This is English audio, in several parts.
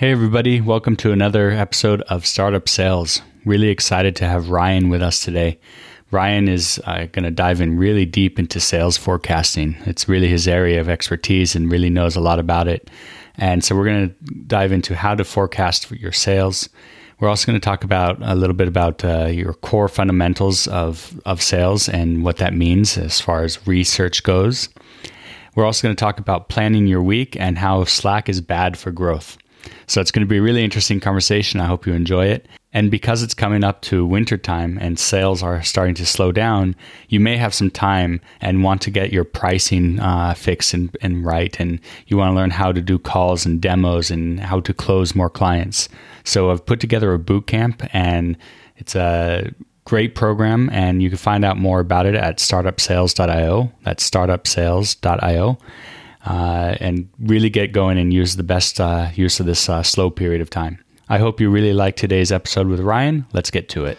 Hey, everybody. Welcome to another episode of Startup Sales. Really excited to have Ryan with us today. Ryan is uh, going to dive in really deep into sales forecasting. It's really his area of expertise and really knows a lot about it. And so we're going to dive into how to forecast your sales. We're also going to talk about a little bit about uh, your core fundamentals of, of sales and what that means as far as research goes. We're also going to talk about planning your week and how Slack is bad for growth. So it's going to be a really interesting conversation. I hope you enjoy it. And because it's coming up to wintertime and sales are starting to slow down, you may have some time and want to get your pricing uh, fixed and, and right. And you want to learn how to do calls and demos and how to close more clients. So I've put together a boot camp and it's a great program. And you can find out more about it at startupsales.io. That's startupsales.io uh, and really get going and use the best uh, use of this uh, slow period of time. I hope you really like today's episode with Ryan. Let's get to it.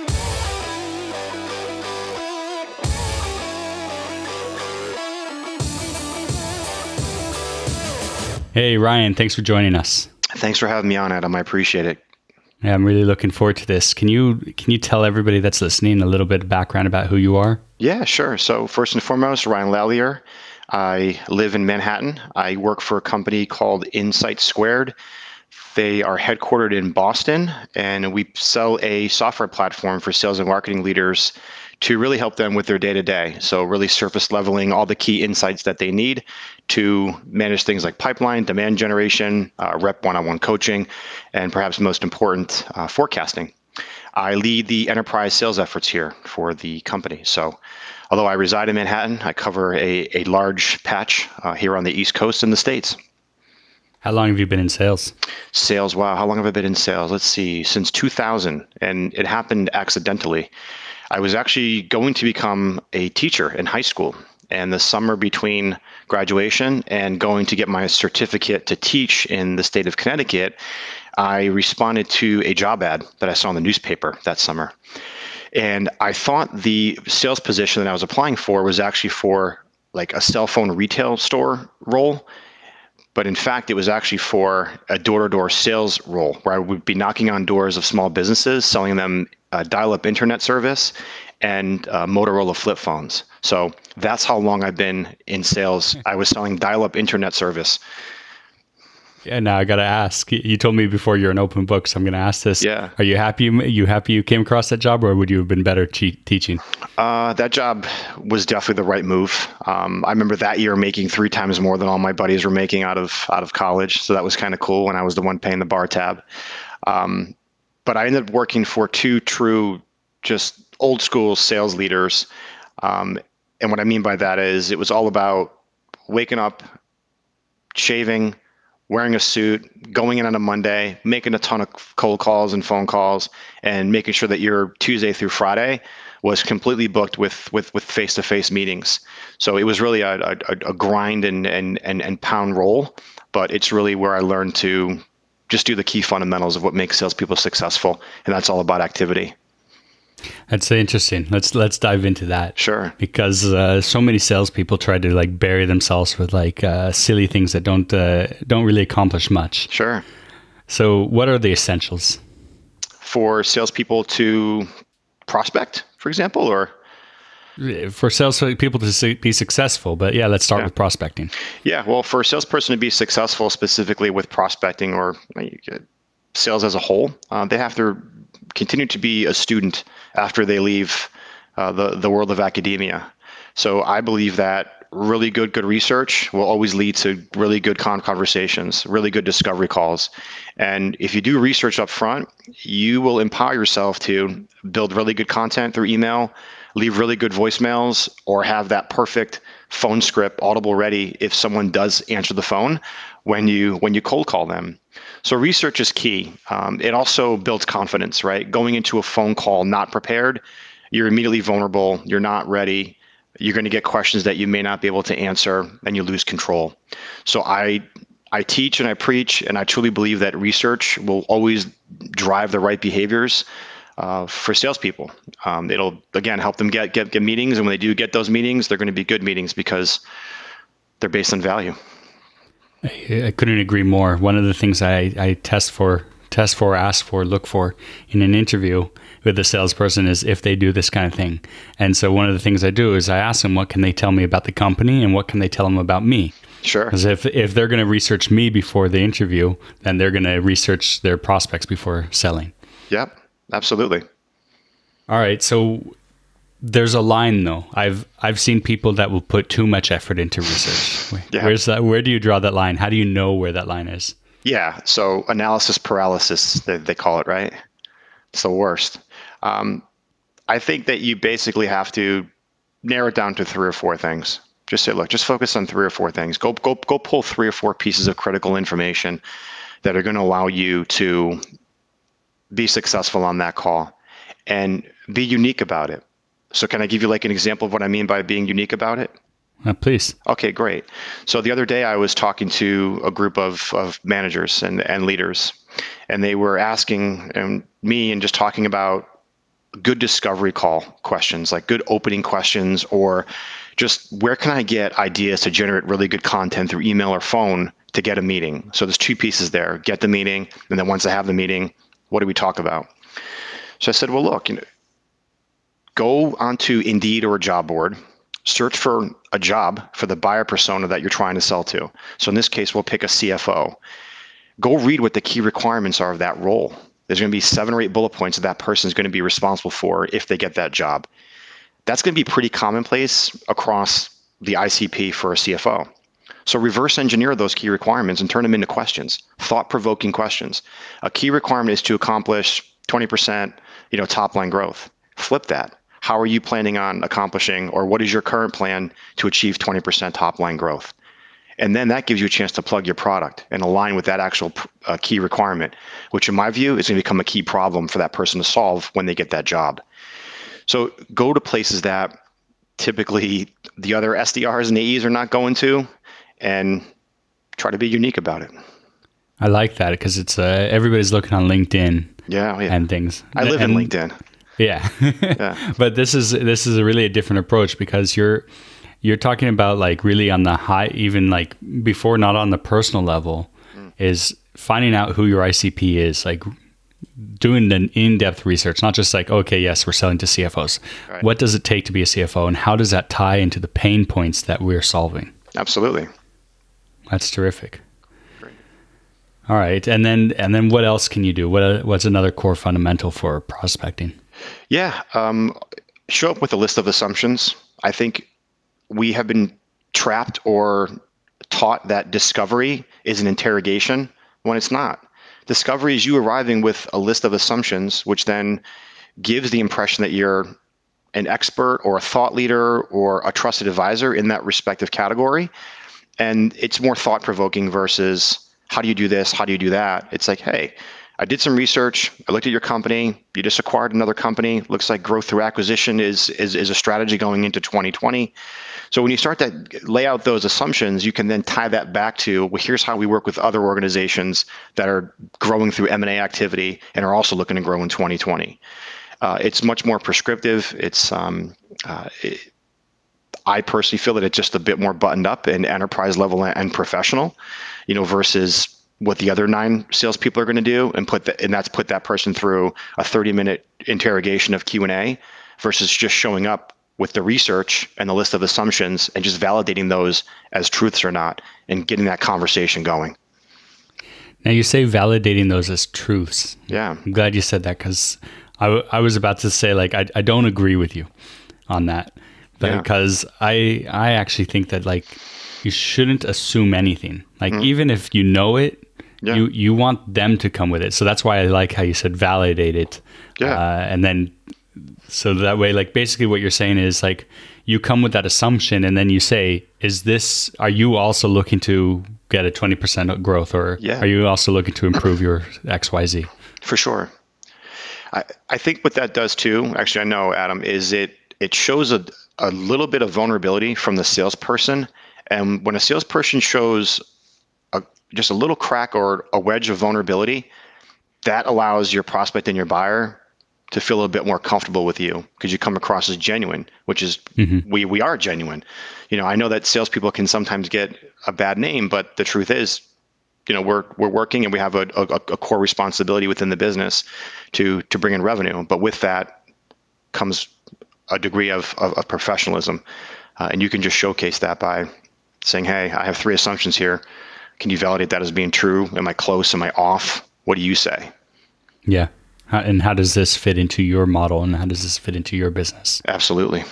Hey, Ryan, thanks for joining us. Thanks for having me on, Adam. I appreciate it. Yeah, I'm really looking forward to this. Can you can you tell everybody that's listening a little bit of background about who you are? Yeah, sure. So first and foremost, Ryan Lallier. I live in Manhattan. I work for a company called Insight Squared. They are headquartered in Boston, and we sell a software platform for sales and marketing leaders to really help them with their day to day. So, really surface leveling all the key insights that they need to manage things like pipeline, demand generation, uh, rep one on one coaching, and perhaps most important, uh, forecasting. I lead the enterprise sales efforts here for the company. So, although I reside in Manhattan, I cover a, a large patch uh, here on the East Coast in the States. How long have you been in sales? Sales, wow. How long have I been in sales? Let's see, since 2000. And it happened accidentally. I was actually going to become a teacher in high school. And the summer between graduation and going to get my certificate to teach in the state of Connecticut, I responded to a job ad that I saw in the newspaper that summer. And I thought the sales position that I was applying for was actually for like a cell phone retail store role but in fact it was actually for a door-to-door sales role where i would be knocking on doors of small businesses selling them a dial-up internet service and uh, motorola flip phones so that's how long i've been in sales i was selling dial-up internet service yeah, now I gotta ask. You told me before you're an open book, so I'm gonna ask this. Yeah. Are you happy? You, you happy you came across that job, or would you have been better teaching? Uh, that job was definitely the right move. Um, I remember that year making three times more than all my buddies were making out of out of college, so that was kind of cool when I was the one paying the bar tab. Um, but I ended up working for two true, just old school sales leaders. Um, and what I mean by that is it was all about waking up, shaving wearing a suit, going in on a Monday, making a ton of cold calls and phone calls, and making sure that your Tuesday through Friday was completely booked with with with face to face meetings. So it was really a, a, a grind and, and and and pound roll, but it's really where I learned to just do the key fundamentals of what makes salespeople successful, and that's all about activity. That's interesting. Let's let's dive into that. Sure. Because uh, so many salespeople try to like bury themselves with like uh, silly things that don't uh, don't really accomplish much. Sure. So, what are the essentials for salespeople to prospect, for example, or for salespeople to be successful? But yeah, let's start yeah. with prospecting. Yeah. Well, for a salesperson to be successful, specifically with prospecting or sales as a whole, uh, they have to continue to be a student after they leave uh, the the world of academia. So I believe that really good good research will always lead to really good con- conversations, really good discovery calls. And if you do research up front, you will empower yourself to build really good content through email, leave really good voicemails, or have that perfect phone script audible ready if someone does answer the phone when you when you cold call them. So research is key. Um, it also builds confidence, right? Going into a phone call not prepared, you're immediately vulnerable. You're not ready you're going to get questions that you may not be able to answer and you lose control. So I I teach and I preach, and I truly believe that research will always drive the right behaviors uh, for salespeople. Um, it'll again help them get, get get meetings, and when they do get those meetings, they're going to be good meetings because they're based on value. I couldn't agree more. One of the things I, I test for, test for, ask for, look for in an interview with a salesperson is if they do this kind of thing. And so one of the things I do is I ask them what can they tell me about the company and what can they tell them about me. Sure. Because if if they're going to research me before the interview, then they're going to research their prospects before selling. Yep, absolutely. All right, so there's a line though. I've I've seen people that will put too much effort into research. yeah. Where's that? Where do you draw that line? How do you know where that line is? Yeah, so analysis paralysis, they, they call it, right? It's the worst. Um, I think that you basically have to narrow it down to three or four things. Just say, look, just focus on three or four things. Go go go pull three or four pieces of critical information that are going to allow you to be successful on that call and be unique about it. So can I give you like an example of what I mean by being unique about it? Uh, please. Okay, great. So the other day I was talking to a group of, of managers and, and leaders, and they were asking um, me and just talking about good discovery call questions, like good opening questions, or just where can I get ideas to generate really good content through email or phone to get a meeting? So there's two pieces there get the meeting, and then once I have the meeting, what do we talk about? So I said, well, look, you know, go onto Indeed or a job board, search for a job for the buyer persona that you're trying to sell to. So in this case, we'll pick a CFO. Go read what the key requirements are of that role there's going to be seven or eight bullet points that that person is going to be responsible for if they get that job. That's going to be pretty commonplace across the ICP for a CFO. So reverse engineer those key requirements and turn them into questions, thought-provoking questions. A key requirement is to accomplish 20%, you know, top line growth. Flip that. How are you planning on accomplishing or what is your current plan to achieve 20% top line growth? And then that gives you a chance to plug your product and align with that actual uh, key requirement, which in my view is going to become a key problem for that person to solve when they get that job. So go to places that typically the other SDRs and AEs are not going to and try to be unique about it. I like that because it's uh, everybody's looking on LinkedIn yeah, oh, yeah. and things. I live and, in LinkedIn. Yeah. yeah. but this is this is a really a different approach because you're you're talking about like really on the high, even like before, not on the personal level, mm. is finding out who your ICP is, like doing an in-depth research, not just like, okay, yes, we're selling to CFOs. Right. What does it take to be a CFO, and how does that tie into the pain points that we're solving? Absolutely. That's terrific. Great. All right, and then and then what else can you do? What what's another core fundamental for prospecting? Yeah, um, show up with a list of assumptions. I think we have been trapped or taught that discovery is an interrogation when it's not. Discovery is you arriving with a list of assumptions, which then gives the impression that you're an expert or a thought leader or a trusted advisor in that respective category. And it's more thought provoking versus how do you do this? How do you do that? It's like, hey, I did some research. I looked at your company. You just acquired another company. Looks like growth through acquisition is, is, is a strategy going into 2020. So when you start to lay out those assumptions, you can then tie that back to well, here's how we work with other organizations that are growing through M&A activity and are also looking to grow in 2020. Uh, it's much more prescriptive. It's um, uh, it, I personally feel that it's just a bit more buttoned up and enterprise level and professional, you know, versus what the other nine salespeople are going to do, and put that, and that's put that person through a 30 minute interrogation of Q and A, versus just showing up with the research and the list of assumptions and just validating those as truths or not and getting that conversation going. Now, you say validating those as truths. Yeah. I'm glad you said that because I, w- I was about to say, like, I, I don't agree with you on that. Yeah. because I I actually think that like you shouldn't assume anything. Like Mm. even if you know it, Yeah. you you want them to come with it. So that's why I like how you said validate it. Yeah. Uh, and then so that way like basically what you're saying is like you come with that assumption and then you say is this are you also looking to get a 20% growth or Yeah. are you also looking to improve your xyz For sure. I, I think what that does too, actually, I know, Adam, is it it shows a, a little bit of vulnerability from the salesperson. And when a salesperson shows just a little crack or a wedge of vulnerability, that allows your prospect and your buyer to feel a bit more comfortable with you because you come across as genuine, which is we we are genuine. You know, I know that salespeople can sometimes get a bad name, but the truth is, you know, we're we're working and we have a, a, a core responsibility within the business to to bring in revenue. But with that comes a degree of of, of professionalism, uh, and you can just showcase that by saying, "Hey, I have three assumptions here. Can you validate that as being true? Am I close? Am I off? What do you say?" yeah how, and how does this fit into your model and how does this fit into your business Absolutely.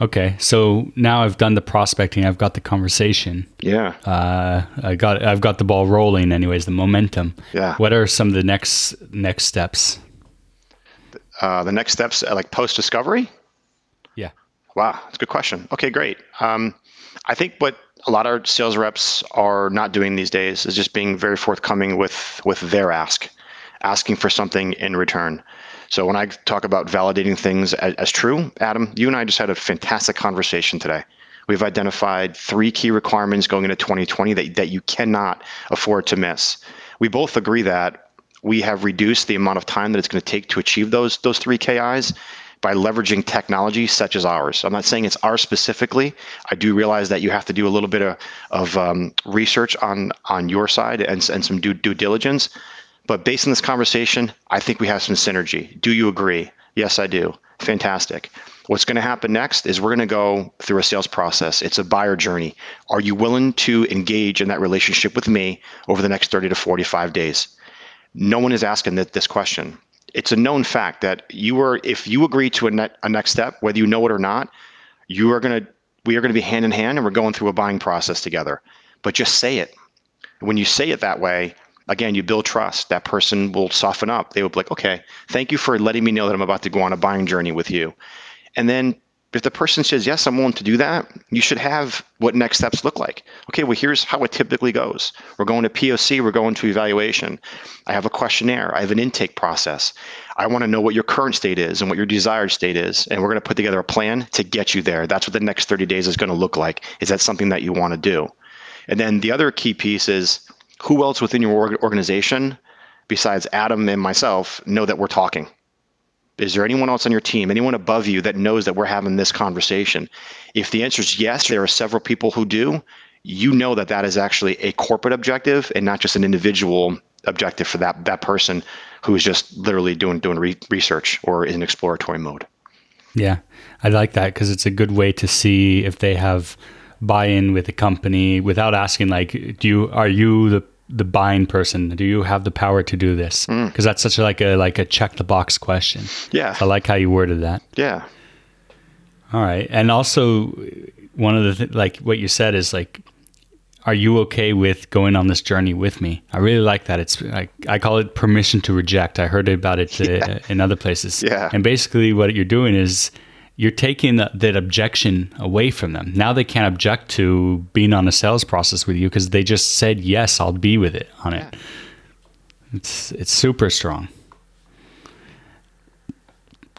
okay so now i've done the prospecting i've got the conversation Yeah. uh, i got i've got the ball rolling anyways the momentum Yeah. what are some of the next next steps Uh, the next steps, uh, like post discovery. yeah Wow, that's a good question. Okay, great. Um, I think what a lot of sales reps are not doing these days is just being very forthcoming with with their ask, asking for something in return. So when I talk about validating things as, as true, Adam, you and I just had a fantastic conversation today. We've identified three key requirements going into 2020 that, that you cannot afford to miss. We both agree that we have reduced the amount of time that it's going to take to achieve those those three KIs by leveraging technology such as ours. I'm not saying it's ours specifically. I do realize that you have to do a little bit of, of um, research on on your side and, and some due, due diligence. But based on this conversation, I think we have some synergy. Do you agree? Yes, I do. Fantastic. What's going to happen next is we're going to go through a sales process. It's a buyer journey. Are you willing to engage in that relationship with me over the next 30 to 45 days? No one is asking that this question. It's a known fact that you are, if you agree to a, net, a next step, whether you know it or not, you are to, we are going to be hand in hand and we're going through a buying process together. But just say it. When you say it that way, again, you build trust. That person will soften up. They will be like, okay, thank you for letting me know that I'm about to go on a buying journey with you. And then if the person says, yes, I'm willing to do that, you should have what next steps look like. Okay, well, here's how it typically goes. We're going to POC, we're going to evaluation. I have a questionnaire, I have an intake process. I want to know what your current state is and what your desired state is. And we're going to put together a plan to get you there. That's what the next 30 days is going to look like. Is that something that you want to do? And then the other key piece is who else within your organization, besides Adam and myself, know that we're talking? Is there anyone else on your team, anyone above you that knows that we're having this conversation? If the answer is yes, there are several people who do, you know that that is actually a corporate objective and not just an individual objective for that that person who is just literally doing doing re- research or in exploratory mode. Yeah, I like that because it's a good way to see if they have buy-in with the company without asking like, do you are you the the buying person? Do you have the power to do this? Because that's such a, like a like a check the box question. Yeah, I like how you worded that. yeah, All right, and also one of the th- like what you said is like, are you okay with going on this journey with me? I really like that. It's like I call it permission to reject. I heard about it uh, in other places. Yeah. and basically what you're doing is you're taking that, that objection away from them. Now they can't object to being on a sales process with you because they just said yes, I'll be with it on it. It's it's super strong.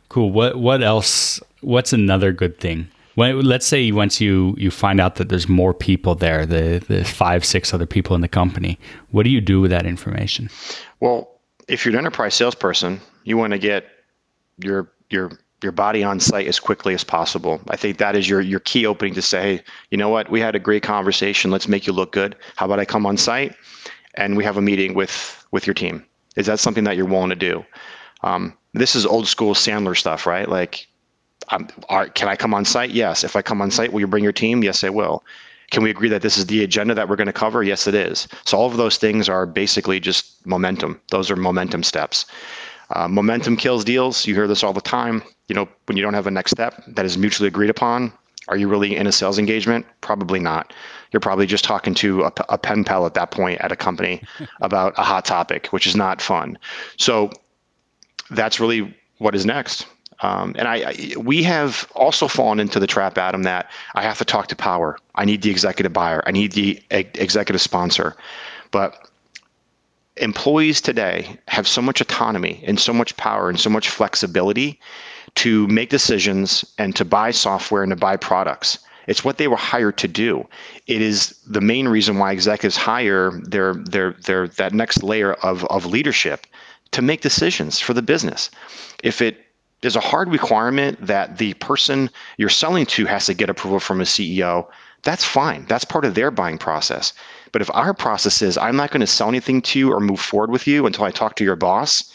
Cool. What what else? What's another good thing? When, let's say once you you find out that there's more people there, the the five six other people in the company. What do you do with that information? Well, if you're an enterprise salesperson, you want to get your your your body on site as quickly as possible. I think that is your your key opening to say, hey, you know what, we had a great conversation. Let's make you look good. How about I come on site and we have a meeting with with your team? Is that something that you're willing to do? Um, this is old school Sandler stuff, right? Like, um, are, can I come on site? Yes. If I come on site, will you bring your team? Yes, I will. Can we agree that this is the agenda that we're going to cover? Yes, it is. So all of those things are basically just momentum. Those are momentum steps. Uh, momentum kills deals. You hear this all the time. You know, when you don't have a next step that is mutually agreed upon, are you really in a sales engagement? Probably not. You're probably just talking to a, a pen pal at that point at a company about a hot topic, which is not fun. So that's really what is next. Um, and I, I, we have also fallen into the trap, Adam, that I have to talk to power. I need the executive buyer. I need the executive sponsor. But employees today have so much autonomy and so much power and so much flexibility to make decisions and to buy software and to buy products. It's what they were hired to do. It is the main reason why executives hire their their their that next layer of, of leadership to make decisions for the business. If it is a hard requirement that the person you're selling to has to get approval from a CEO, that's fine. That's part of their buying process. But if our process is I'm not going to sell anything to you or move forward with you until I talk to your boss,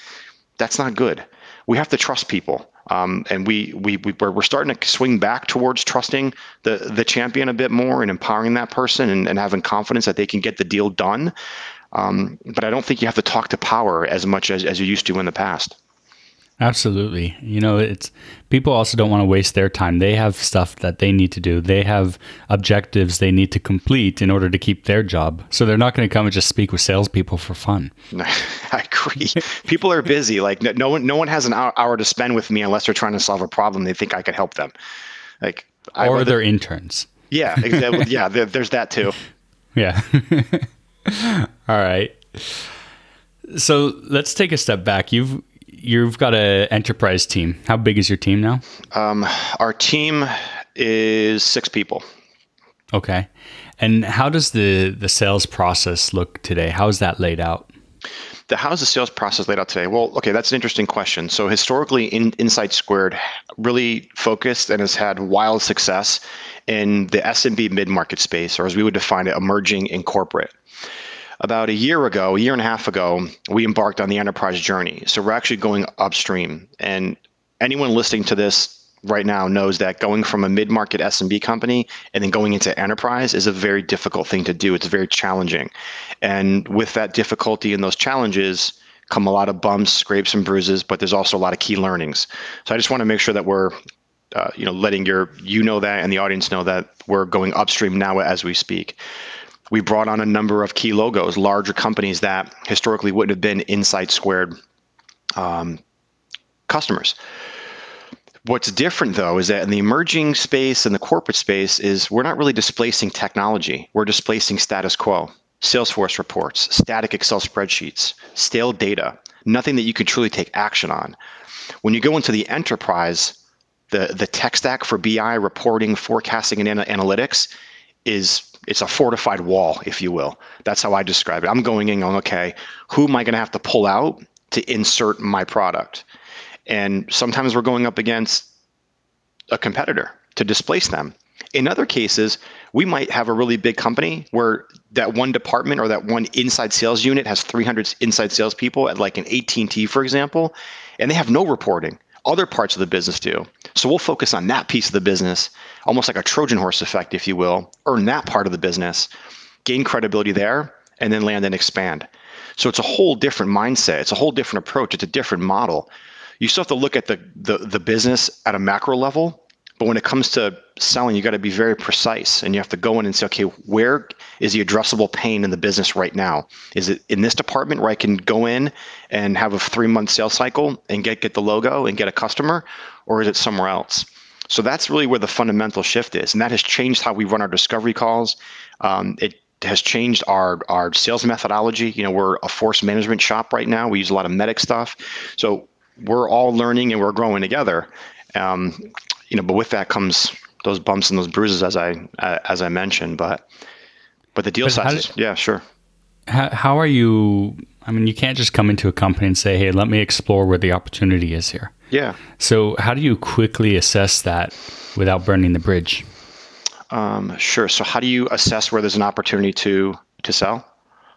that's not good. We have to trust people. Um, and we, we, we we're, we're starting to swing back towards trusting the, the champion a bit more and empowering that person and, and having confidence that they can get the deal done. Um, but I don't think you have to talk to power as much as, as you used to in the past. Absolutely. You know, it's people also don't want to waste their time. They have stuff that they need to do. They have objectives they need to complete in order to keep their job. So they're not going to come and just speak with salespeople for fun. I agree. people are busy. Like no one, no one has an hour to spend with me unless they're trying to solve a problem. They think I could help them. Like or they're interns. Yeah, exactly. yeah. there's that too. Yeah. All right. So let's take a step back. You've you've got an enterprise team. How big is your team now? Um, our team is six people. Okay. And how does the the sales process look today? How is that laid out? The how's the sales process laid out today? Well, okay, that's an interesting question. So historically, in, Insight Squared really focused and has had wild success in the SMB mid market space, or as we would define it, emerging in corporate about a year ago, a year and a half ago, we embarked on the enterprise journey. So we're actually going upstream. And anyone listening to this right now knows that going from a mid-market SMB company and then going into enterprise is a very difficult thing to do. It's very challenging. And with that difficulty and those challenges come a lot of bumps, scrapes and bruises, but there's also a lot of key learnings. So I just want to make sure that we're uh, you know letting your you know that and the audience know that we're going upstream now as we speak we brought on a number of key logos, larger companies that historically wouldn't have been Insight Squared um, customers. What's different though is that in the emerging space and the corporate space is we're not really displacing technology. We're displacing status quo. Salesforce reports, static Excel spreadsheets, stale data, nothing that you can truly take action on. When you go into the enterprise, the, the tech stack for BI, reporting, forecasting, and analytics is it's a fortified wall, if you will. That's how I describe it. I'm going in going, okay, who am I going to have to pull out to insert my product? And sometimes we're going up against a competitor to displace them. In other cases, we might have a really big company where that one department or that one inside sales unit has 300 inside salespeople at like an AT&T, for example, and they have no reporting other parts of the business do. So we'll focus on that piece of the business, almost like a Trojan horse effect, if you will, earn that part of the business, gain credibility there, and then land and expand. So it's a whole different mindset. It's a whole different approach. It's a different model. You still have to look at the the, the business at a macro level but when it comes to selling, you got to be very precise and you have to go in and say, okay, where is the addressable pain in the business right now? Is it in this department where I can go in and have a three month sales cycle and get, get the logo and get a customer, or is it somewhere else? So that's really where the fundamental shift is. And that has changed how we run our discovery calls. Um, it has changed our, our sales methodology. You know, we're a force management shop right now. We use a lot of MEDDIC stuff. So we're all learning and we're growing together. Um, you know, but with that comes those bumps and those bruises, as I uh, as I mentioned. But but the deal but sizes, did, yeah, sure. How, how are you? I mean, you can't just come into a company and say, "Hey, let me explore where the opportunity is here." Yeah. So, how do you quickly assess that without burning the bridge? Um, sure. So, how do you assess where there's an opportunity to to sell?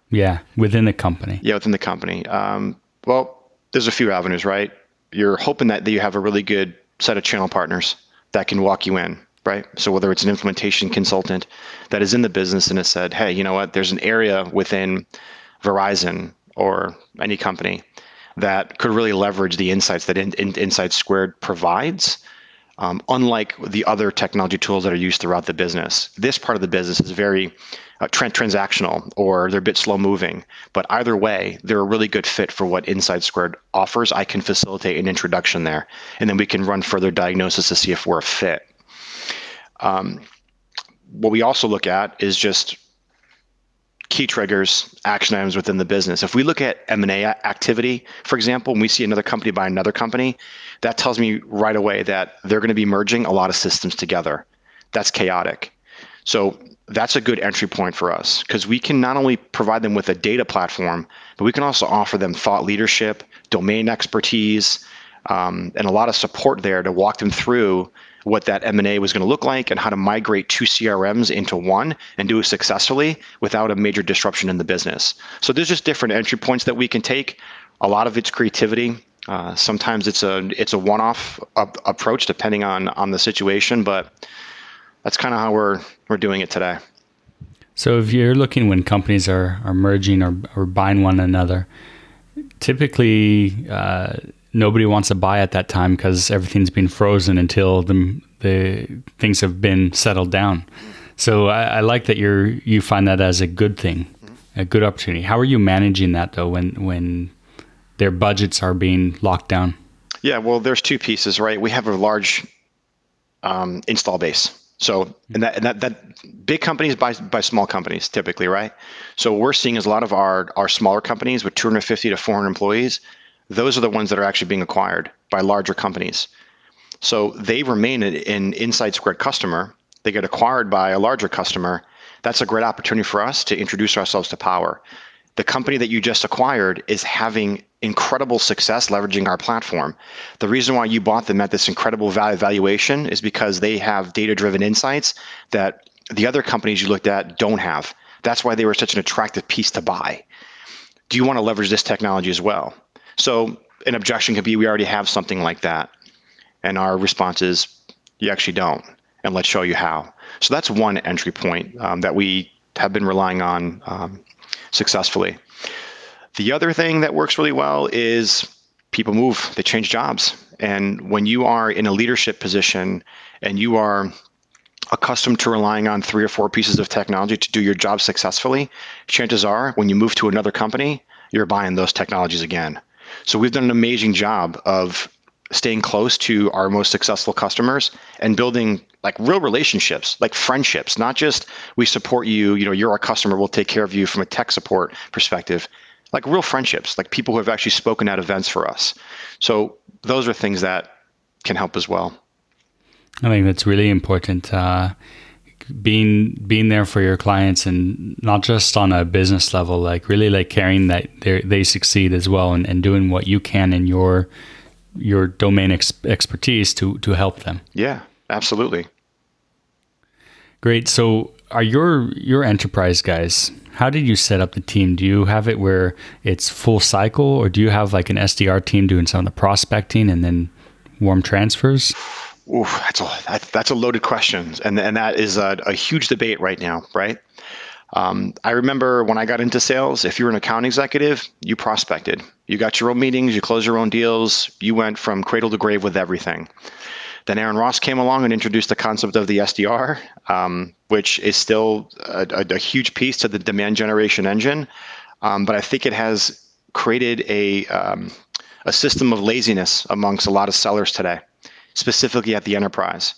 Yeah, within the company. Yeah, within the company. Um, well, there's a few avenues, right? You're hoping that, that you have a really good set of channel partners that can walk you in, right? So whether it's an implementation consultant that is in the business and has said, hey, you know what, there's an area within Verizon or any company that could really leverage the insights that in, in, Insight Squared provides. Um, unlike the other technology tools that are used throughout the business, this part of the business is very uh, tra- transactional or they're a bit slow moving. But either way, they're a really good fit for what Insight Squared offers. I can facilitate an introduction there, and then we can run further diagnosis to see if we're a fit. Um, what we also look at is just key triggers, action items within the business. If we look at M&A activity, for example, and we see another company buy another company, that tells me right away that they're going to be merging a lot of systems together. That's chaotic. So that's a good entry point for us because we can not only provide them with a data platform, but we can also offer them thought leadership, domain expertise, um, and a lot of support there to walk them through what that M&A was going to look like and how to migrate two CRMs into one and do it successfully without a major disruption in the business. So there's just different entry points that we can take. A lot of it's creativity. Uh, sometimes it's a it's a one-off approach depending on on the situation, but that's kind of how we're we're doing it today. So if you're looking when companies are are merging or or buying one another, typically uh, nobody wants to buy at that time because everything's been frozen until the the things have been settled down. So I, I like that you're you find that as a good thing, a good opportunity. How are you managing that though when when their budgets are being locked down? Yeah, well, there's two pieces, right? We have a large um, install base. So, and that, and that, that big companies buy, by small companies typically, right? So what we're seeing is a lot of our, our smaller companies with 250 to 400 employees those are the ones that are actually being acquired by larger companies. So they remain an Insight Squared customer. They get acquired by a larger customer. That's a great opportunity for us to introduce ourselves to power. The company that you just acquired is having incredible success leveraging our platform. The reason why you bought them at this incredible value valuation is because they have data driven insights that the other companies you looked at don't have. That's why they were such an attractive piece to buy. Do you want to leverage this technology as well? So an objection could be we already have something like that. And our response is you actually don't. And let's show you how. So that's one entry point um, that we have been relying on um, successfully. The other thing that works really well is people move, they change jobs. And when you are in a leadership position and you are accustomed to relying on three or four pieces of technology to do your job successfully, chances are when you move to another company, you're buying those technologies again. So we've done an amazing job of staying close to our most successful customers and building like real relationships, like friendships, not just we support you, you know, you're our customer, we'll take care of you from a tech support perspective, like real friendships, like people who have actually spoken at events for us. So those are things that can help as well. I think that's really important. Uh, being being there for your clients and not just on a business level like really like caring that they they succeed as well and, and doing what you can in your your domain ex- expertise to to help them. Yeah absolutely. Great. So are your your enterprise guys how did you set up the team? Do you have it where it's full cycle or do you have like an sdr team doing some of the prospecting and then warm transfers Ooh, that's a that's a loaded question, and and that is a, a huge debate right now, right? Um, I remember when I got into sales, if you were an account executive, you prospected. You got your own meetings, you closed your own deals, you went from cradle to grave with everything. Then Aaron Ross came along and introduced the concept of the SDR, um, which is still a, a, a, huge piece to the demand generation engine. Um, but I think it has created a, um, a system of laziness amongst a lot of sellers today specifically at the enterprise.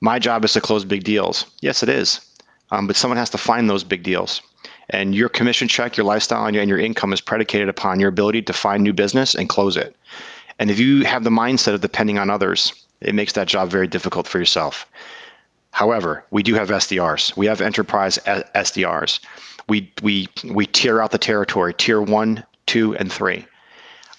My job is to close big deals. Yes, it is. Um, but someone has to find those big deals. And your commission check, your lifestyle, and your, and your income is predicated upon your ability to find new business and close it. And if you have the mindset of depending on others, it makes that job very difficult for yourself. However, we do have SDRs. We have enterprise SDRs. We we we tier out the territory, tier one, two, and three.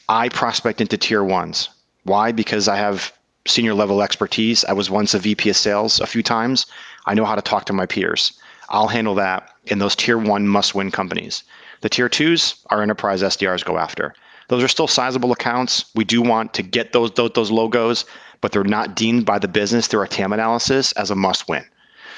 I prospect into tier ones. Why? Because I have senior level expertise. I was once a VP of sales a few times. I know how to talk to my peers. I'll handle that in those tier one must win companies. The tier twos, our enterprise SDRs go after. Those are still sizable accounts. We do want to get those, those, those logos, but they're not deemed by the business through our TAM analysis as a must win.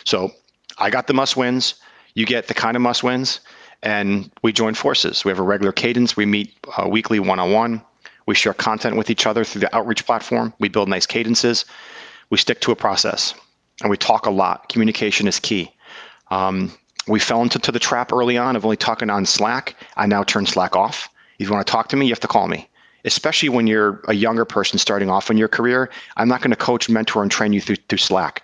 So I got the must wins. You get the kind of must wins, and we join forces. We have a regular cadence. We meet uh, weekly one on one We share content with each other through the outreach platform. We build nice cadences. We stick to a process and we talk a lot. Communication is key. Um, we fell into the trap early on of only talking on Slack. I now turn Slack off. If you want to talk to me, you have to call me. Especially when you're a younger person starting off in your career, I'm not going to coach, mentor, and train you through, through Slack.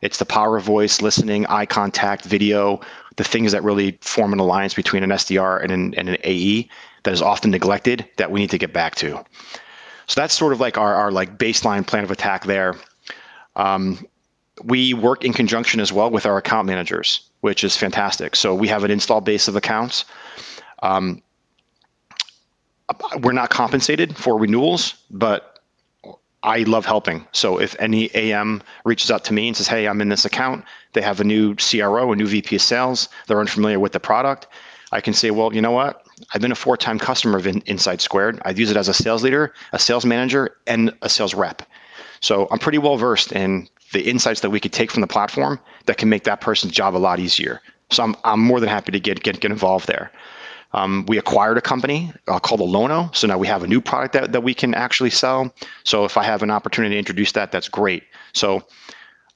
It's the power of voice, listening, eye contact, video, the things that really form an alliance between an SDR and an, and an AE that is often neglected that we need to get back to. So that's sort of like our, our like baseline plan of attack there. Um, we work in conjunction as well with our account managers, which is fantastic. So we have an install base of accounts. Um, we're not compensated for renewals, but I love helping. So if any AM reaches out to me and says, "Hey, I'm in this account. They have a new CRO, a new VP of sales. They're unfamiliar with the product." I can say, "Well, you know what? I've been a four-time customer of Insight Squared. I've used it as a sales leader, a sales manager, and a sales rep. So I'm pretty well versed in the insights that we could take from the platform that can make that person's job a lot easier. So I'm, I'm more than happy to get get, get involved there. Um, we acquired a company uh, called Alono, so now we have a new product that, that we can actually sell. So if I have an opportunity to introduce that, that's great. So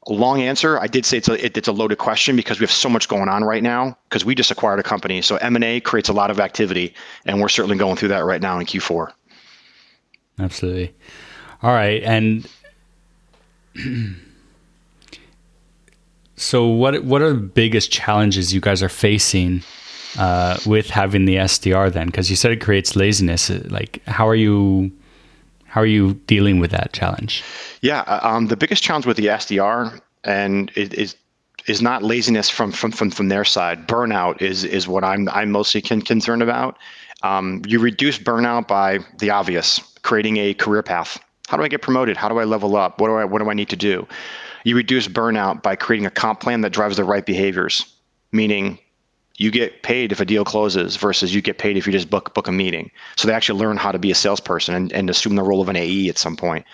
long answer, I did say it's a it, it's a loaded question because we have so much going on right now because we just acquired a company. So M and A creates a lot of activity, and we're certainly going through that right now in Q4. Absolutely. All right, and so what what are the biggest challenges you guys are facing uh, with having the SDR then? Because you said it creates laziness. Like, how are you how are you dealing with that challenge? Yeah, uh, um, the biggest challenge with the SDR and it is is not laziness from from from, from their side. Burnout is is what I'm I'm mostly con- concerned about. Um, you reduce burnout by the obvious, creating a career path. How do I get promoted? How do I level up? What do I what do I need to do? You reduce burnout by creating a comp plan that drives the right behaviors, meaning you get paid if a deal closes versus you get paid if you just book book a meeting. So they actually learn how to be a salesperson and, and assume the role of an AE at some point.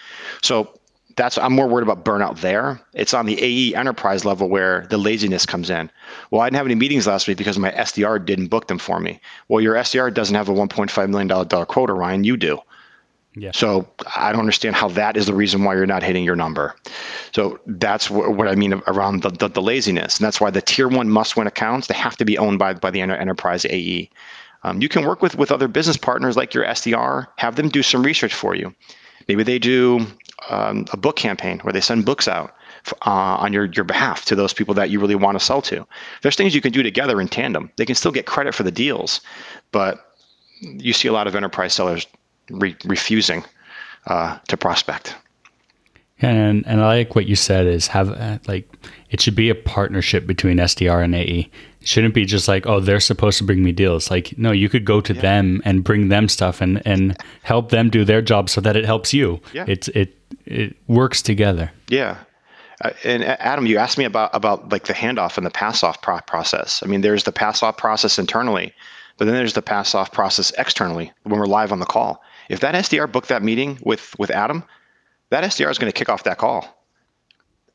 So that's I'm more worried about burnout there. It's on the AE enterprise level where the laziness comes in. Well, I didn't have any meetings last week because my SDR didn't book them for me. Well, your SDR doesn't have a 1.5 million dollar quota, Ryan. You do. Yeah. So I don't understand how that is the reason why you're not hitting your number. So that's what I mean around the, the, the, laziness. And that's why the tier one must win accounts, they have to be owned by, by the enterprise AE. Um, you can work with, with other business partners like your SDR, have them do some research for you. Maybe they do um, a book campaign where they send books out uh, on your, your behalf to those people that you really want to sell to. There's things you can do together in tandem. They can still get credit for the deals, but you see a lot of enterprise sellers re- refusing uh, to prospect. And and I like what you said is have uh, like it should be a partnership between SDR and AE. Shouldn't be just like oh they're supposed to bring me deals. Like no, you could go to yeah. them and bring them stuff and and help them do their job so that it helps you. Yeah. It's it it works together. Yeah. Uh, and Adam, you asked me about about like the handoff and the pass off pro- process. I mean, there's the pass off process internally, but then there's the pass off process externally when we're live on the call. If that SDR booked that meeting with with Adam, that SDR is going to kick off that call.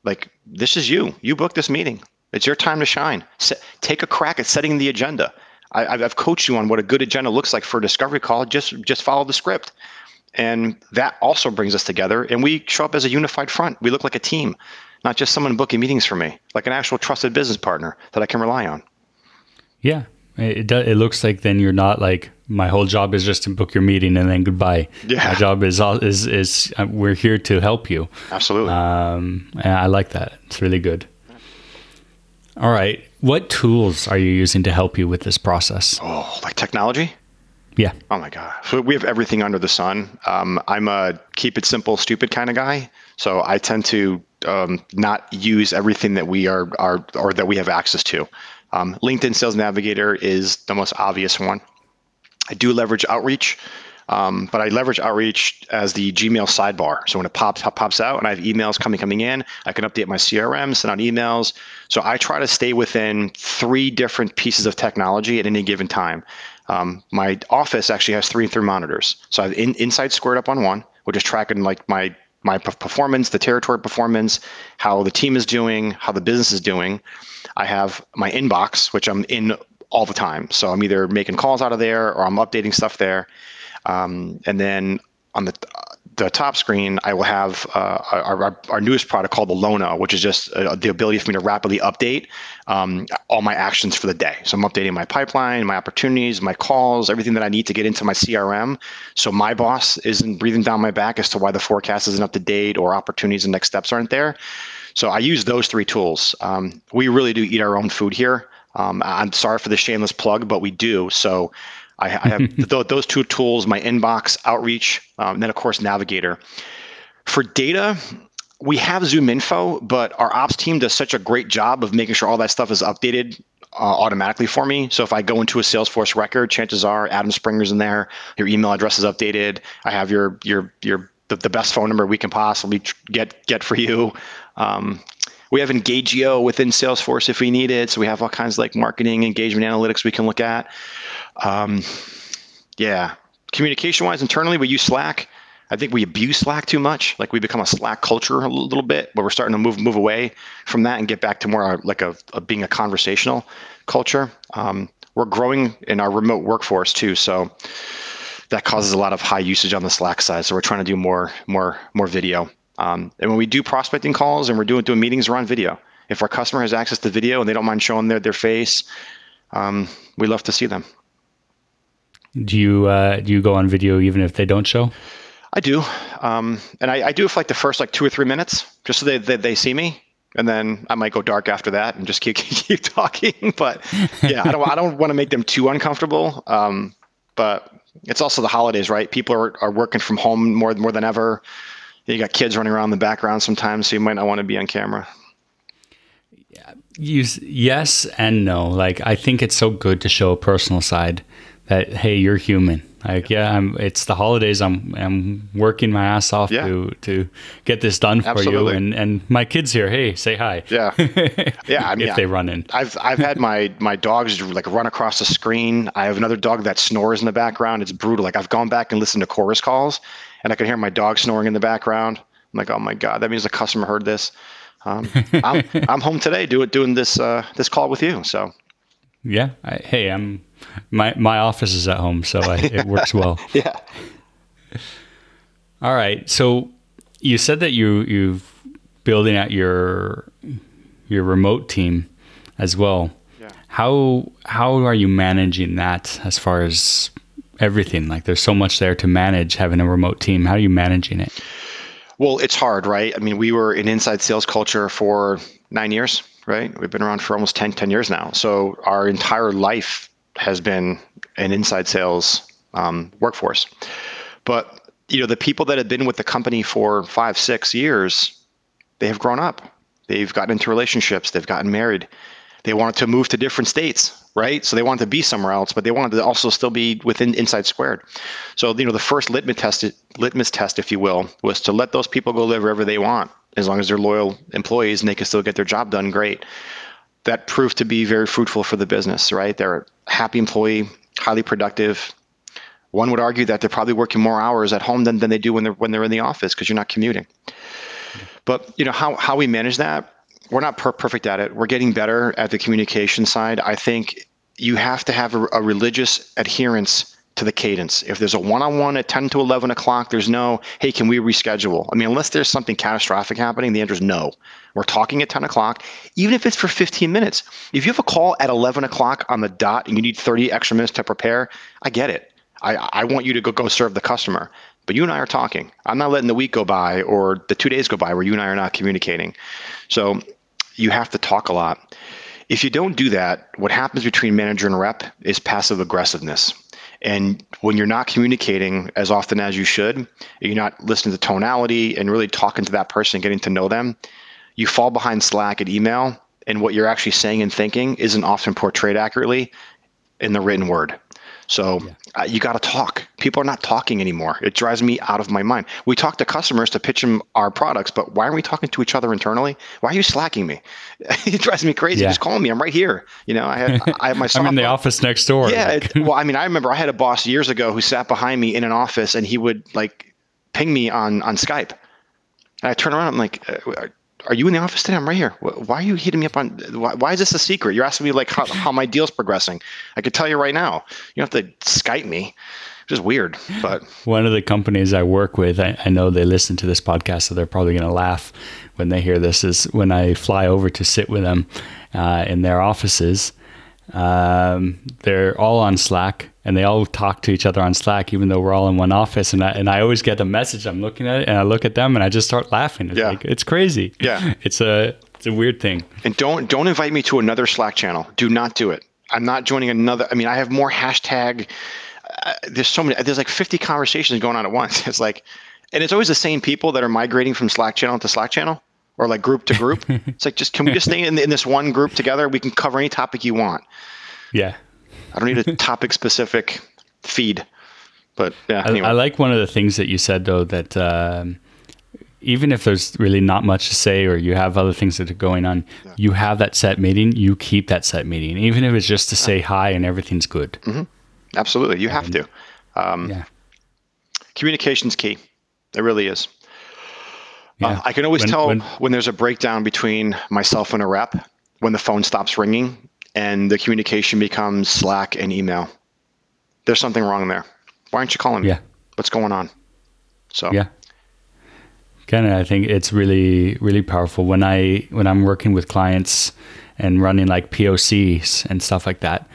Like this is you. You booked this meeting. It's your time to shine. take a crack at setting the agenda. I, have coached you on what a good agenda looks like for a discovery call. Just just follow the script, and that also brings us together. And we show up as a unified front. We look like a team, not just someone booking meetings for me, like an actual trusted business partner that I can rely on. Yeah, it do, it looks like then you're not like my whole job is just to book your meeting and then goodbye. Yeah. My job is is is uh, we're here to help you. Absolutely. Um, I like that. It's really good. All right. What tools are you using to help you with this process? Oh, like technology? Yeah. Oh my god. So we have everything under the sun. Um, I'm a keep it simple, stupid kind of guy. So I tend to um, not use everything that we are are or that we have access to. Um, LinkedIn Sales Navigator is the most obvious one. I do leverage outreach, um, but I leverage outreach as the Gmail sidebar. So when it pops pops out and I have emails coming coming in, I can update my CRM, send out emails. So I try to stay within three different pieces of technology at any given time. Um, my office actually has three three monitors. So I have in, Insight Squared up on one, which is tracking like my my performance, the territory performance, how the team is doing, how the business is doing. I have my inbox, which I'm in all the time. So I'm either making calls out of there or I'm updating stuff there. Um, and then on the the top screen, I will have uh, our, our, newest product called the Lono, which is just uh, the ability for me to rapidly update um, all my actions for the day. So I'm updating my pipeline, my opportunities, my calls, everything that I need to get into my CRM. So my boss isn't breathing down my back as to why the forecast isn't up to date or opportunities and next steps aren't there. So I use those three tools. Um, we really do eat our own food here. Um, I'm sorry for the shameless plug, but we do. So I, I have th- those two tools: my inbox, outreach, um, and then of course Navigator. For data, we have Zoom Info, but our ops team does such a great job of making sure all that stuff is updated uh, automatically for me. So if I go into a Salesforce record, chances are Adam Springer's in there. Your email address is updated. I have your your your the, the best phone number we can possibly get get for you. Um, we have Engagio within Salesforce if we need it. So we have all kinds of like marketing engagement analytics we can look at. Um, yeah, communication wise internally, we use Slack. I think we abuse Slack too much. Like we become a Slack culture a little bit, but we're starting to move move away from that and get back to more like a, a being a conversational culture. Um, we're growing in our remote workforce too, so that causes a lot of high usage on the Slack side. So we're trying to do more more more video. Um, and when we do prospecting calls and we're doing doing meetings, we're on video. If our customer has access to video and they don't mind showing their their face, um, we love to see them. Do you uh, do you go on video even if they don't show? I do, um, and I, I, do it for like the first like two or three minutes, just so they, they, they see me, and then I might go dark after that and just keep keep talking. But yeah, I don't I don't want to make them too uncomfortable. Um, but it's also the holidays, right? People are, are working from home more more than ever. You got kids running around in the background sometimes, so you might not want to be on camera. Yeah, use yes and no. Like I think it's so good to show a personal side that hey, you're human. Like yeah, I'm, it's the holidays. I'm I'm working my ass off yeah. to to get this done for Absolutely. you, and and my kids here. Hey, say hi. Yeah, yeah. I mean, if they run in, I've I've had my my dogs like run across the screen. I have another dog that snores in the background. It's brutal. Like I've gone back and listened to Chorus calls, and I can hear my dog snoring in the background. I'm like, oh my god, that means the customer heard this. Um, I'm I'm home today doing doing this uh, this call with you. So yeah, I, hey, I'm my my office is at home, so I, it works well. yeah. All right. So you said that you you've building out your your remote team as well. Yeah. How how are you managing that as far as everything? Like there's so much there to manage having a remote team. How are you managing it? Well, it's hard, right? I mean, we were in inside sales culture for 9 years, right? We've been around for almost 10 10 years now. So our entire life has been an inside sales um, workforce. But you know, the people that have been with the company for five, six years, they have grown up. They've gotten into relationships. They've gotten married. They wanted to move to different states, right? So they wanted to be somewhere else, but they wanted to also still be within InsightSquared. So you know, the first litmus test, litmus test, if you will, was to let those people go live wherever they want, as long as they're loyal employees and they can still get their job done. Great that proved to be very fruitful for the business, right? They're a happy employee, highly productive. One would argue that they're probably working more hours at home than, than they do when they're when they're in the office because you're not commuting. But you know how how we manage that, we're not per- perfect at it. We're getting better at the communication side. I think you have to have a, a religious adherence to the cadence. If there's a one-on-one at 10 to 11 o'clock, there's no, hey, can we reschedule? I mean, unless there's something catastrophic happening, the answer is no. We're talking at 10 o'clock, even if it's for 15 minutes. If you have a call at 11 o'clock on the dot and you need 30 extra minutes to prepare, I get it. I, I want you to go, go serve the customer. But you and I are talking. I'm not letting the week go by or the two days go by where you and I are not communicating. So you have to talk a lot. If you don't do that, what happens between manager and rep is passive aggressiveness. And when you're not communicating as often as you should, you're not listening to tonality and really talking to that person, getting to know them, you fall behind Slack and email, and what you're actually saying and thinking isn't often portrayed accurately in the written word. So yeah. uh, you got to talk. People are not talking anymore. It drives me out of my mind. We talk to customers to pitch them our products, but why aren't we talking to each other internally? Why are you slacking me? it drives me crazy. Yeah. Just call me. I'm right here. You know, I have I have my. I'm in the office next door. Yeah. It, well, I mean, I remember I had a boss years ago who sat behind me in an office, and he would like ping me on on Skype. And I turn around, I'm like, uh, are you in the office today? I'm right here. Why are you hitting me up on? Why, why is this a secret? You're asking me like how, how my deal's progressing. I could tell you right now. You don't have to Skype me. It's just weird. But one of the companies I work with, I, I know they listen to this podcast, so they're probably going to laugh when they hear this. Is when I fly over to sit with them uh, in their offices. Um, they're all on Slack and they all talk to each other on Slack, even though we're all in one office. And I, and I always get the message. I'm looking at it and I look at them and I just start laughing. It's Yeah. like, it's crazy. Yeah. It's a, it's a weird thing. and don't don't invite me to another Slack channel. Do not do it. I'm not joining another. I mean, I have more hashtag. Uh, there's so many. There's like 50 conversations going on at once. It's like, and it's always the same people that are migrating from Slack channel to Slack channel or like group to group. it's like just can we just stay in, in this one group together? We can cover any topic you want. Yeah. I don't need a topic specific feed. But yeah, I, anyway. I like one of the things that you said though that um, even if there's really not much to say or you have other things that are going on, you have that set meeting. You keep that set meeting, even if it's just to say hi and everything's good. Absolutely, you have to. Um, Yeah, Communication's key. It really is. Yeah. Uh, I can always When- tell when, when- there's a breakdown between myself and a rep when the phone stops ringing and the communication becomes Slack and email. There's something wrong there. Why aren't you calling me? Yeah. What's going on? So Yeah. Kind of, I think it's really, really powerful when I when I'm working with clients and running like POCs and stuff like that.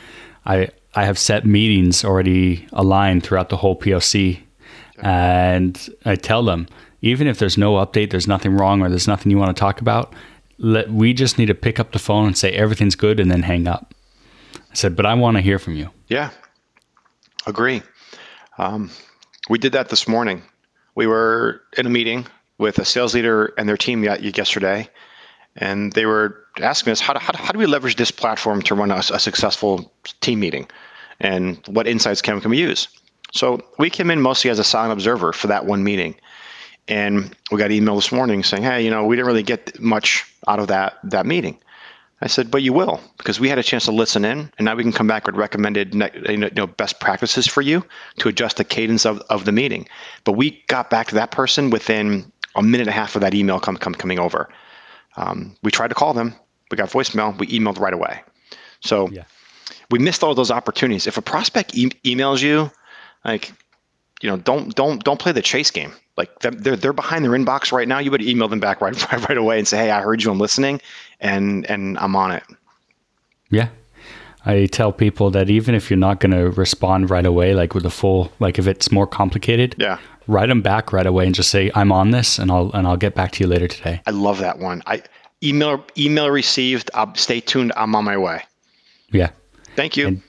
I I have set meetings already aligned throughout the whole POC, and I tell them even if there's no update, there's nothing wrong, or there's nothing you want to talk about. Let we just need to pick up the phone and say everything's good, and then hang up. I said, but I want to hear from you. Yeah, agree. Um, we did that this morning. We were in a meeting with a sales leader and their team yesterday, and they were asking us how do, how, how do we leverage this platform to run a, a successful team meeting, and what insights can, can we use? So we came in mostly as a silent observer for that one meeting, and we got an email this morning saying, "Hey, you know, we didn't really get much out of that that meeting." I said, but you will, because we had a chance to listen in, and now we can come back with recommended ne- you know, you know, best practices for you to adjust the cadence of, of the meeting. But we got back to that person within a minute and a half of that email come, come coming over. Um, we tried to call them, we got voicemail, we emailed right away. So Yeah. we missed all those opportunities. If a prospect e- emails you, like, you know, don't don't don't play the chase game. Like they're they're behind their inbox right now. You better email them back right right, away and say, hey, I heard you, I'm listening, and and I'm on it. Yeah. I tell people that even if you're not going to respond right away, like with a full, like if it's more complicated, Yeah. write them back right away and just say, I'm on this and I'll, and I'll get back to you later today. I love that one. I email email received. Uh, stay tuned. I'm on my way. Yeah. Thank you.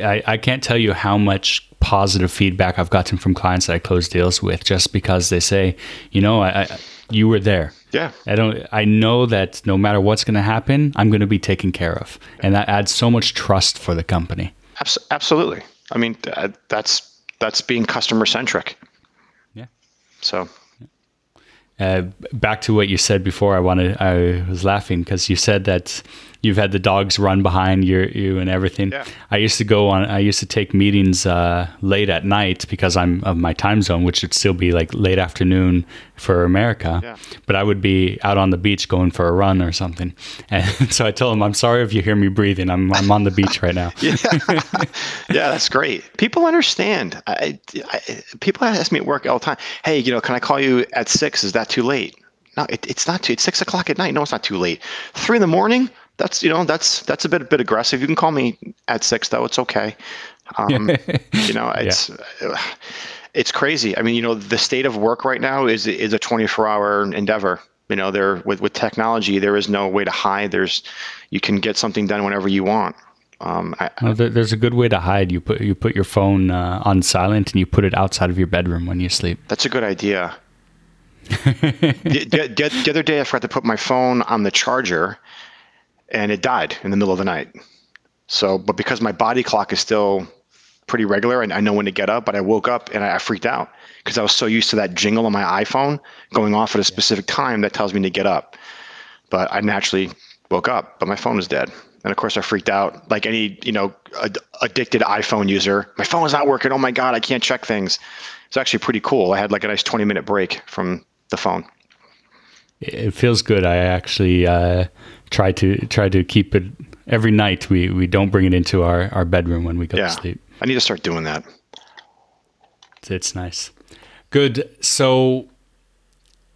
I, I can't tell you how much positive feedback I've gotten from clients that I close deals with just because they say, you know, I, I you were there. yeah. I don't. I know that no matter what's going to happen, I'm going to be taken care of, and that adds so much trust for the company. Abs- absolutely. I mean, uh, that's that's being customer centric. Yeah. So Uh, back to what you said before, I wanted. I was laughing because you said that you've had the dogs run behind your, you and everything. Yeah. I used to go on. I used to take meetings uh, late at night because I'm of my time zone, which would still be like late afternoon for America. Yeah. But I would be out on the beach going for a run or something, and so I told him, "I'm sorry if you hear me breathing. I'm I'm on the beach right now." yeah, yeah, that's great. People understand. I, I, people ask me at work all the time. Hey, you know, can I call you at six? Is that too late? No, it, it's not too. It's six o'clock at night. No, it's not too late. Three in the morning. That's you know that's that's a bit a bit aggressive. You can call me at six though. It's okay. Um, you know, it's it's crazy. I mean, you know, the state of work right now is is a 24 hour endeavor. You know, there with with technology, there is no way to hide. There's you can get something done whenever you want. Um, I, there's a good way to hide. You put you put your phone uh, on silent and you put it outside of your bedroom when you sleep. That's a good idea. the, the- the other day, I forgot to put my phone on the charger, and it died in the middle of the night. So, but because my body clock is still pretty regular, and I know when to get up, but I woke up and I, freaked out because I was so used to that jingle on my iPhone going off at a specific time that tells me to get up. But I naturally woke up, but my phone was dead. And of course, I freaked out like any you know ad- addicted iPhone user. My phone is not working. Oh my god, I can't check things. It's actually pretty cool. I had like a nice 20 minute break from the phone. It feels good. I actually uh, try to try to keep it every night. We we don't bring it into our, our bedroom when we go Yeah, to sleep. I need to start doing that. It's nice. Good. So,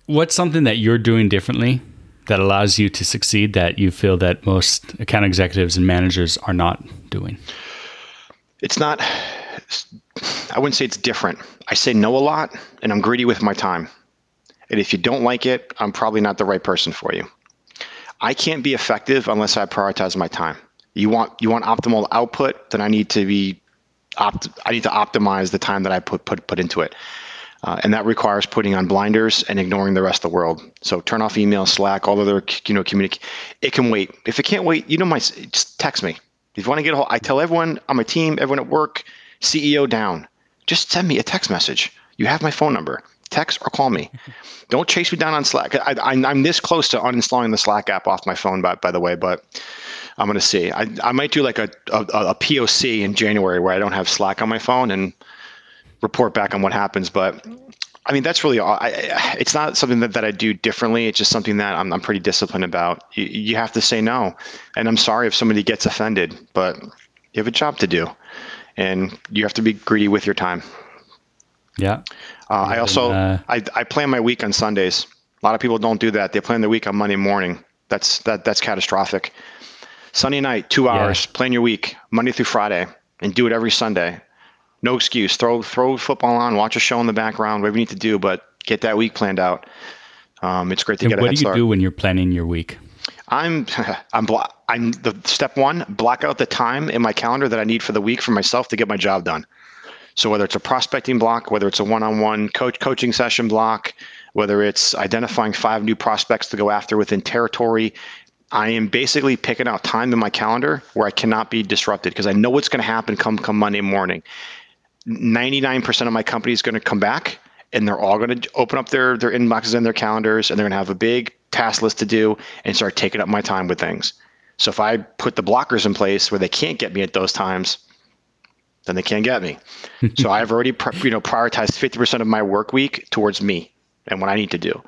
what's something that you're doing differently that allows you to succeed that you feel that most account executives and managers are not doing? It's not, I wouldn't say it's different. I say no a lot and I'm greedy with my time. And if you don't like it, I'm probably not the right person for you. I can't be effective unless I prioritize my time. You want you want optimal output, then I need to be opt- I need to optimize the time that I put put put into it. Uh, and that requires putting on blinders and ignoring the rest of the world. So turn off email, Slack, all other you know communicate. It can wait. If it can't wait, you know my just text me. If you want to get a hold, I tell everyone on my team, everyone at work, CEO down, just send me a text message. You have my phone number. Text or call me. Don't chase me down on Slack. I, am this close to uninstalling the Slack app off my phone, by, by the way, but I'm going to see. I, I might do like a, a, a POC in January where I don't have Slack on my phone and report back on what happens. But I mean, that's really all. I, it's not something that, that I do differently. It's just something that I'm, I'm pretty disciplined about. You, you have to say no. And I'm sorry if somebody gets offended, but you have a job to do and you have to be greedy with your time. Yeah. Uh, I also uh, I, I plan my week on Sundays. A lot of people don't do that. They plan their week on Monday morning. That's that that's catastrophic. Sunday night, two hours, yeah. plan your week, Monday through Friday, and do it every Sunday. No excuse. Throw throw football on, watch a show in the background, whatever you need to do, but get that week planned out. Um, it's great to and get. What do you start. do when you're planning your week? I'm I'm blo- I'm the step one. Block out the time in my calendar that I need for the week for myself to get my job done. So whether it's a prospecting block, whether it's a one-on-one coach coaching session block, whether it's identifying five new prospects to go after within territory, I am basically picking out time in my calendar where I cannot be disrupted because I know what's going to happen come come Monday morning. 99% of my company is going to come back and they're all going to open up their their inboxes and their calendars and they're going to have a big task list to do and start taking up my time with things. So if I put the blockers in place where they can't get me at those times, then they can't get me. so I've already you know prioritized 50% of my work week towards me and what I need to do.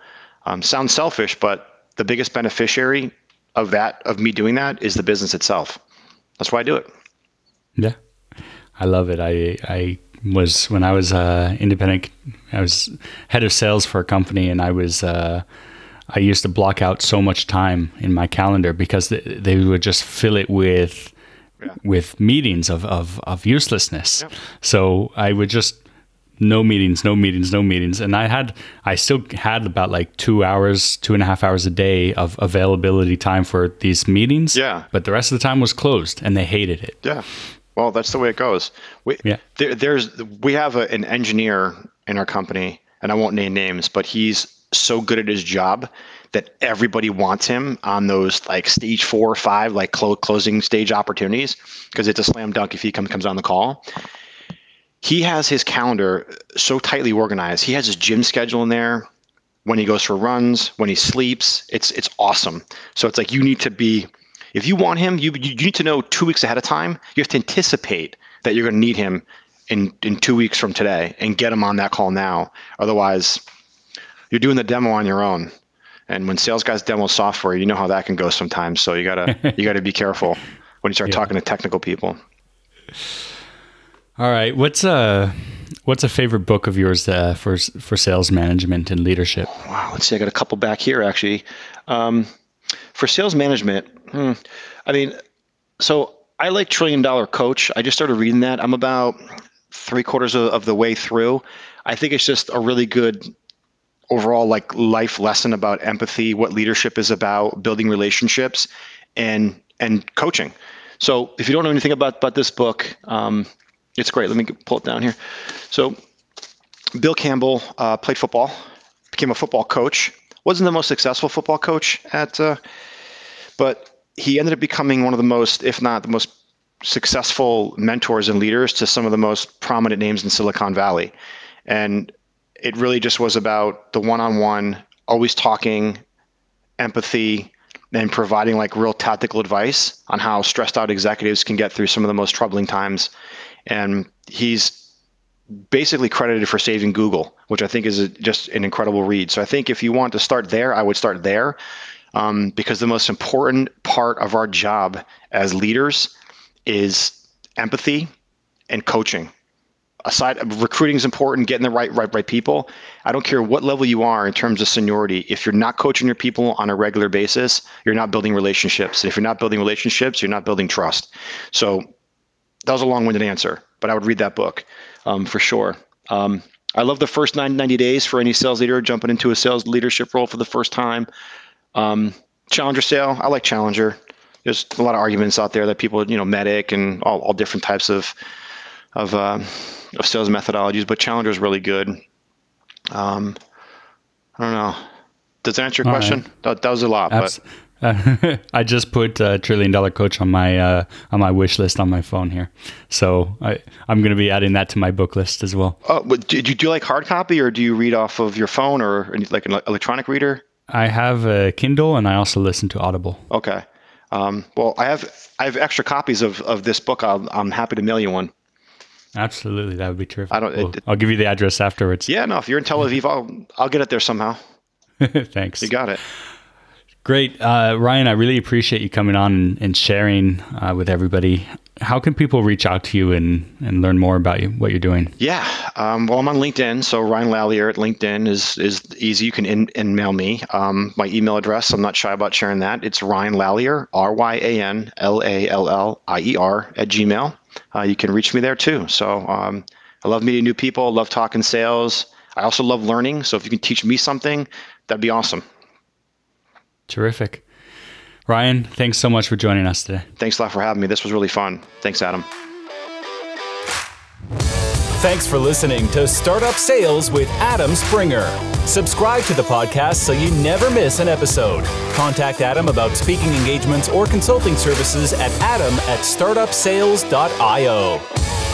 Um, sounds selfish, but the biggest beneficiary of that of me doing that is the business itself. That's why I do it. Yeah, I love it. I I was when I was uh, independent. I was head of sales for a company, and I was. Uh, I used to block out so much time in my calendar because they, they would just fill it with yeah. with meetings of, of, of uselessness. Yeah. So I would just no meetings, no meetings, no meetings. And I had, I still had about like two hours, two and a half hours a day of availability time for these meetings. Yeah. But the rest of the time was closed and they hated it. Yeah. Well, that's the way it goes. We, yeah. There, there's, we have a, an engineer in our company, and I won't name names, but he's so good at his job that everybody wants him on those like stage four or five, like clo- closing stage opportunities, because it's a slam dunk if he come, comes on the call he has his calendar so tightly organized. He has his gym schedule in there when he goes for runs, when he sleeps. It's it's awesome. So it's like you need to be if you want him, you you need to know 2 weeks ahead of time. You have to anticipate that you're going to need him in in 2 weeks from today and get him on that call now. Otherwise, you're doing the demo on your own. And when sales guys demo software, you know how that can go sometimes. So you got to you got to be careful when you start yeah. talking to technical people. All right. What's a what's a favorite book of yours uh, for for sales management and leadership? Wow. Let's see. I got a couple back here actually. Um, for sales management, hmm, I mean, so I like Trillion Dollar Coach. I just started reading that. I'm about three quarters of, of the way through. I think it's just a really good overall like life lesson about empathy, what leadership is about, building relationships, and and coaching. So if you don't know anything about about this book, um, it's great. Let me pull it down here. So, Bill Campbell uh, played football, became a football coach. wasn't the most successful football coach at, uh, but he ended up becoming one of the most, if not the most successful mentors and leaders to some of the most prominent names in Silicon Valley. And it really just was about the one-on-one, always talking, empathy, and providing like real tactical advice on how stressed out executives can get through some of the most troubling times and he's basically credited for saving Google, which I think is a, just an incredible read. So I think if you want to start there, I would start there um, because the most important part of our job as leaders is empathy and coaching. Aside recruiting is important, getting the right right right people. I don't care what level you are in terms of seniority. If you're not coaching your people on a regular basis, you're not building relationships. And if you're not building relationships, you're not building trust. So that was a long-winded answer, but I would read that book um, for sure. Um, I love the first 90 days for any sales leader jumping into a sales leadership role for the first time. Um, challenger sale, I like Challenger. There's a lot of arguments out there that people, you know, MEDDIC and all, all different types of of uh, of sales methodologies, but Challenger is really good. Um, I don't know. Does that answer your all question? Right. That, that, was a lot, Abs- but. Uh, I just put a trillion dollar coach on my uh, on my wish list on my phone here, so I I'm going to be adding that to my book list as well. Oh, but do, do you do like hard copy or do you read off of your phone or like an electronic reader? I have a Kindle and I also listen to Audible. Okay. Um, well, I have I have extra copies of, of this book. i am happy to mail you one. Absolutely, that would be terrific. I don't. Well, it, I'll give you the address afterwards. Yeah, no. If you're in Tel Aviv, I'll I'll get it there somehow. Thanks. You got it. Great, uh, Ryan. I really appreciate you coming on and sharing uh, with everybody. How can people reach out to you and, and learn more about you, what you're doing? Yeah, um, well, I'm on LinkedIn, so Ryan Lallier at LinkedIn is is easy. You can in, in mail me. Um, my email address, I'm not shy about sharing that. It's Ryan Lallier, R Y A N L A L L I E R at Gmail. Uh, you can reach me there too. So um, I love meeting new people. Love talking sales. I also love learning. So if you can teach me something, that'd be awesome. Terrific. Ryan, thanks so much for joining us today. Thanks a lot for having me. This was really fun. Thanks, Adam. Thanks for listening to Startup Sales with Adam Springer. Subscribe to the podcast so you never miss an episode. Contact Adam about speaking engagements or consulting services at adam at startupsales.io.